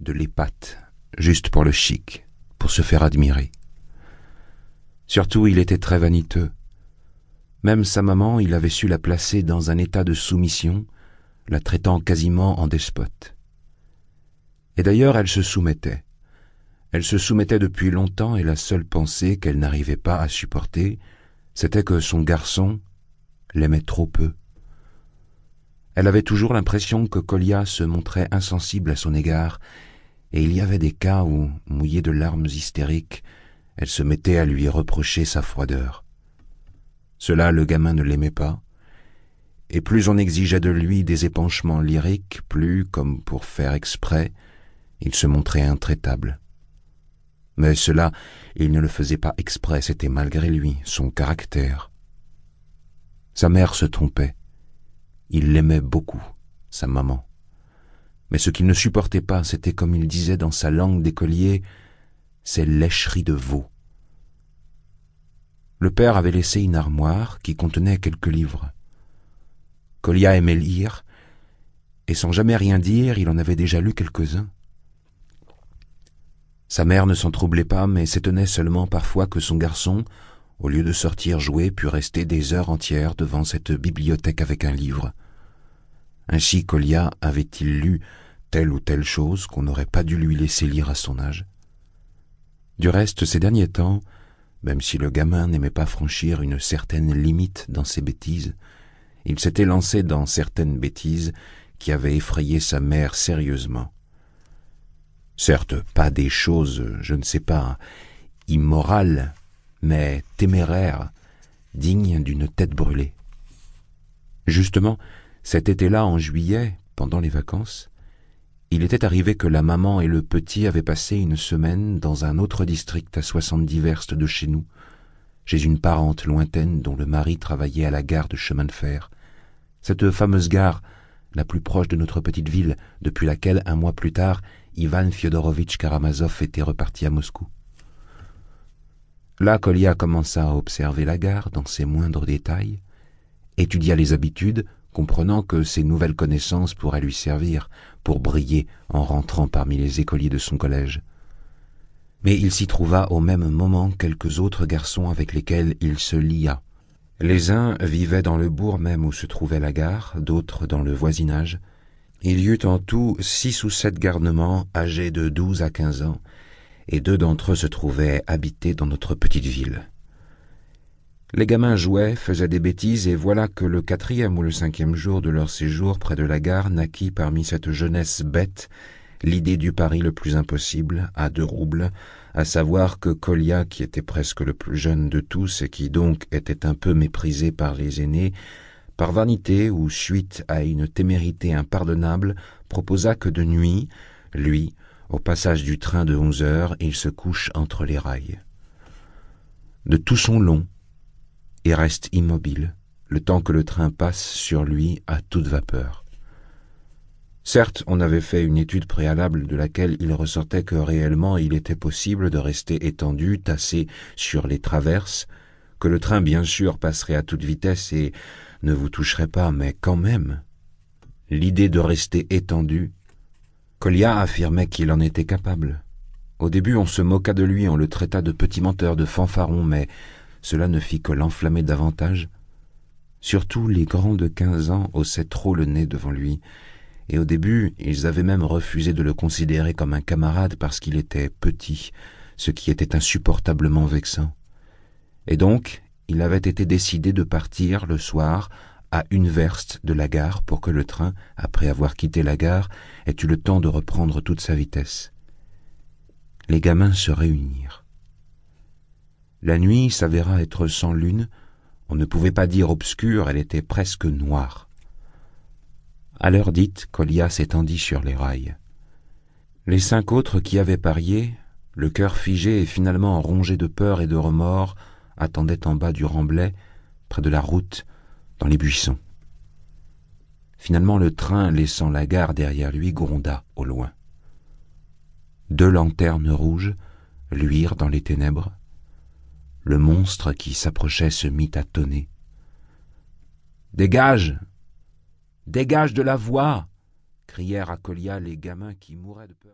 de l'épate, juste pour le chic, pour se faire admirer. Surtout, il était très vaniteux. Même sa maman, il avait su la placer dans un état de soumission, la traitant quasiment en despote. Et d'ailleurs, elle se soumettait. Elle se soumettait depuis longtemps et la seule pensée qu'elle n'arrivait pas à supporter, c'était que son garçon l'aimait trop peu. Elle avait toujours l'impression que Colia se montrait insensible à son égard, et il y avait des cas où, mouillée de larmes hystériques, elle se mettait à lui reprocher sa froideur. Cela, le gamin ne l'aimait pas, et plus on exigeait de lui des épanchements lyriques, plus, comme pour faire exprès, il se montrait intraitable. Mais cela, il ne le faisait pas exprès, c'était malgré lui, son caractère. Sa mère se trompait. Il l'aimait beaucoup, sa maman. Mais ce qu'il ne supportait pas, c'était, comme il disait dans sa langue d'écolier, ces lècheries de veau. Le père avait laissé une armoire qui contenait quelques livres. Colia aimait lire, et sans jamais rien dire, il en avait déjà lu quelques-uns. Sa mère ne s'en troublait pas, mais s'étonnait seulement parfois que son garçon, au lieu de sortir jouer, pût rester des heures entières devant cette bibliothèque avec un livre. Ainsi Colia avait-il lu telle ou telle chose qu'on n'aurait pas dû lui laisser lire à son âge. Du reste, ces derniers temps, même si le gamin n'aimait pas franchir une certaine limite dans ses bêtises, il s'était lancé dans certaines bêtises qui avaient effrayé sa mère sérieusement. Certes, pas des choses, je ne sais pas, immorales, mais téméraires, dignes d'une tête brûlée. Justement, cet été-là, en juillet, pendant les vacances, il était arrivé que la maman et le petit avaient passé une semaine dans un autre district à soixante-dix verstes de chez nous, chez une parente lointaine dont le mari travaillait à la gare de chemin de fer. Cette fameuse gare, la plus proche de notre petite ville, depuis laquelle, un mois plus tard, Ivan Fyodorovitch Karamazov était reparti à Moscou. Là, Kolia commença à observer la gare dans ses moindres détails, étudia les habitudes, comprenant que ces nouvelles connaissances pourraient lui servir pour briller en rentrant parmi les écoliers de son collège. Mais il s'y trouva au même moment quelques autres garçons avec lesquels il se lia. Les uns vivaient dans le bourg même où se trouvait la gare, d'autres dans le voisinage, il y eut en tout six ou sept garnements âgés de douze à quinze ans, et deux d'entre eux se trouvaient habités dans notre petite ville. Les gamins jouaient, faisaient des bêtises, et voilà que le quatrième ou le cinquième jour de leur séjour près de la gare naquit parmi cette jeunesse bête l'idée du pari le plus impossible, à deux roubles, à savoir que Colia, qui était presque le plus jeune de tous et qui donc était un peu méprisé par les aînés, par vanité ou suite à une témérité impardonnable, proposa que de nuit, lui, au passage du train de onze heures, il se couche entre les rails. De tout son long, reste immobile, le temps que le train passe sur lui à toute vapeur. Certes, on avait fait une étude préalable de laquelle il ressortait que réellement il était possible de rester étendu, tassé sur les traverses, que le train bien sûr passerait à toute vitesse et ne vous toucherait pas, mais quand même. L'idée de rester étendu, Colia affirmait qu'il en était capable. Au début, on se moqua de lui, on le traita de petit menteur, de fanfaron, mais cela ne fit que l'enflammer davantage. Surtout les grands de quinze ans haussaient trop le nez devant lui, et au début ils avaient même refusé de le considérer comme un camarade parce qu'il était petit, ce qui était insupportablement vexant. Et donc il avait été décidé de partir le soir à une verste de la gare pour que le train, après avoir quitté la gare, ait eu le temps de reprendre toute sa vitesse. Les gamins se réunirent. La nuit s'avéra être sans lune, on ne pouvait pas dire obscure, elle était presque noire. À l'heure dite, Colia s'étendit sur les rails. Les cinq autres qui avaient parié, le cœur figé et finalement rongé de peur et de remords, attendait en bas du remblai, près de la route, dans les buissons. Finalement, le train, laissant la gare derrière lui, gronda au loin. Deux lanternes rouges luirent dans les ténèbres. Le monstre qui s'approchait se mit à tonner. Dégage Dégage de la voie crièrent à Colia les gamins qui mouraient de peur.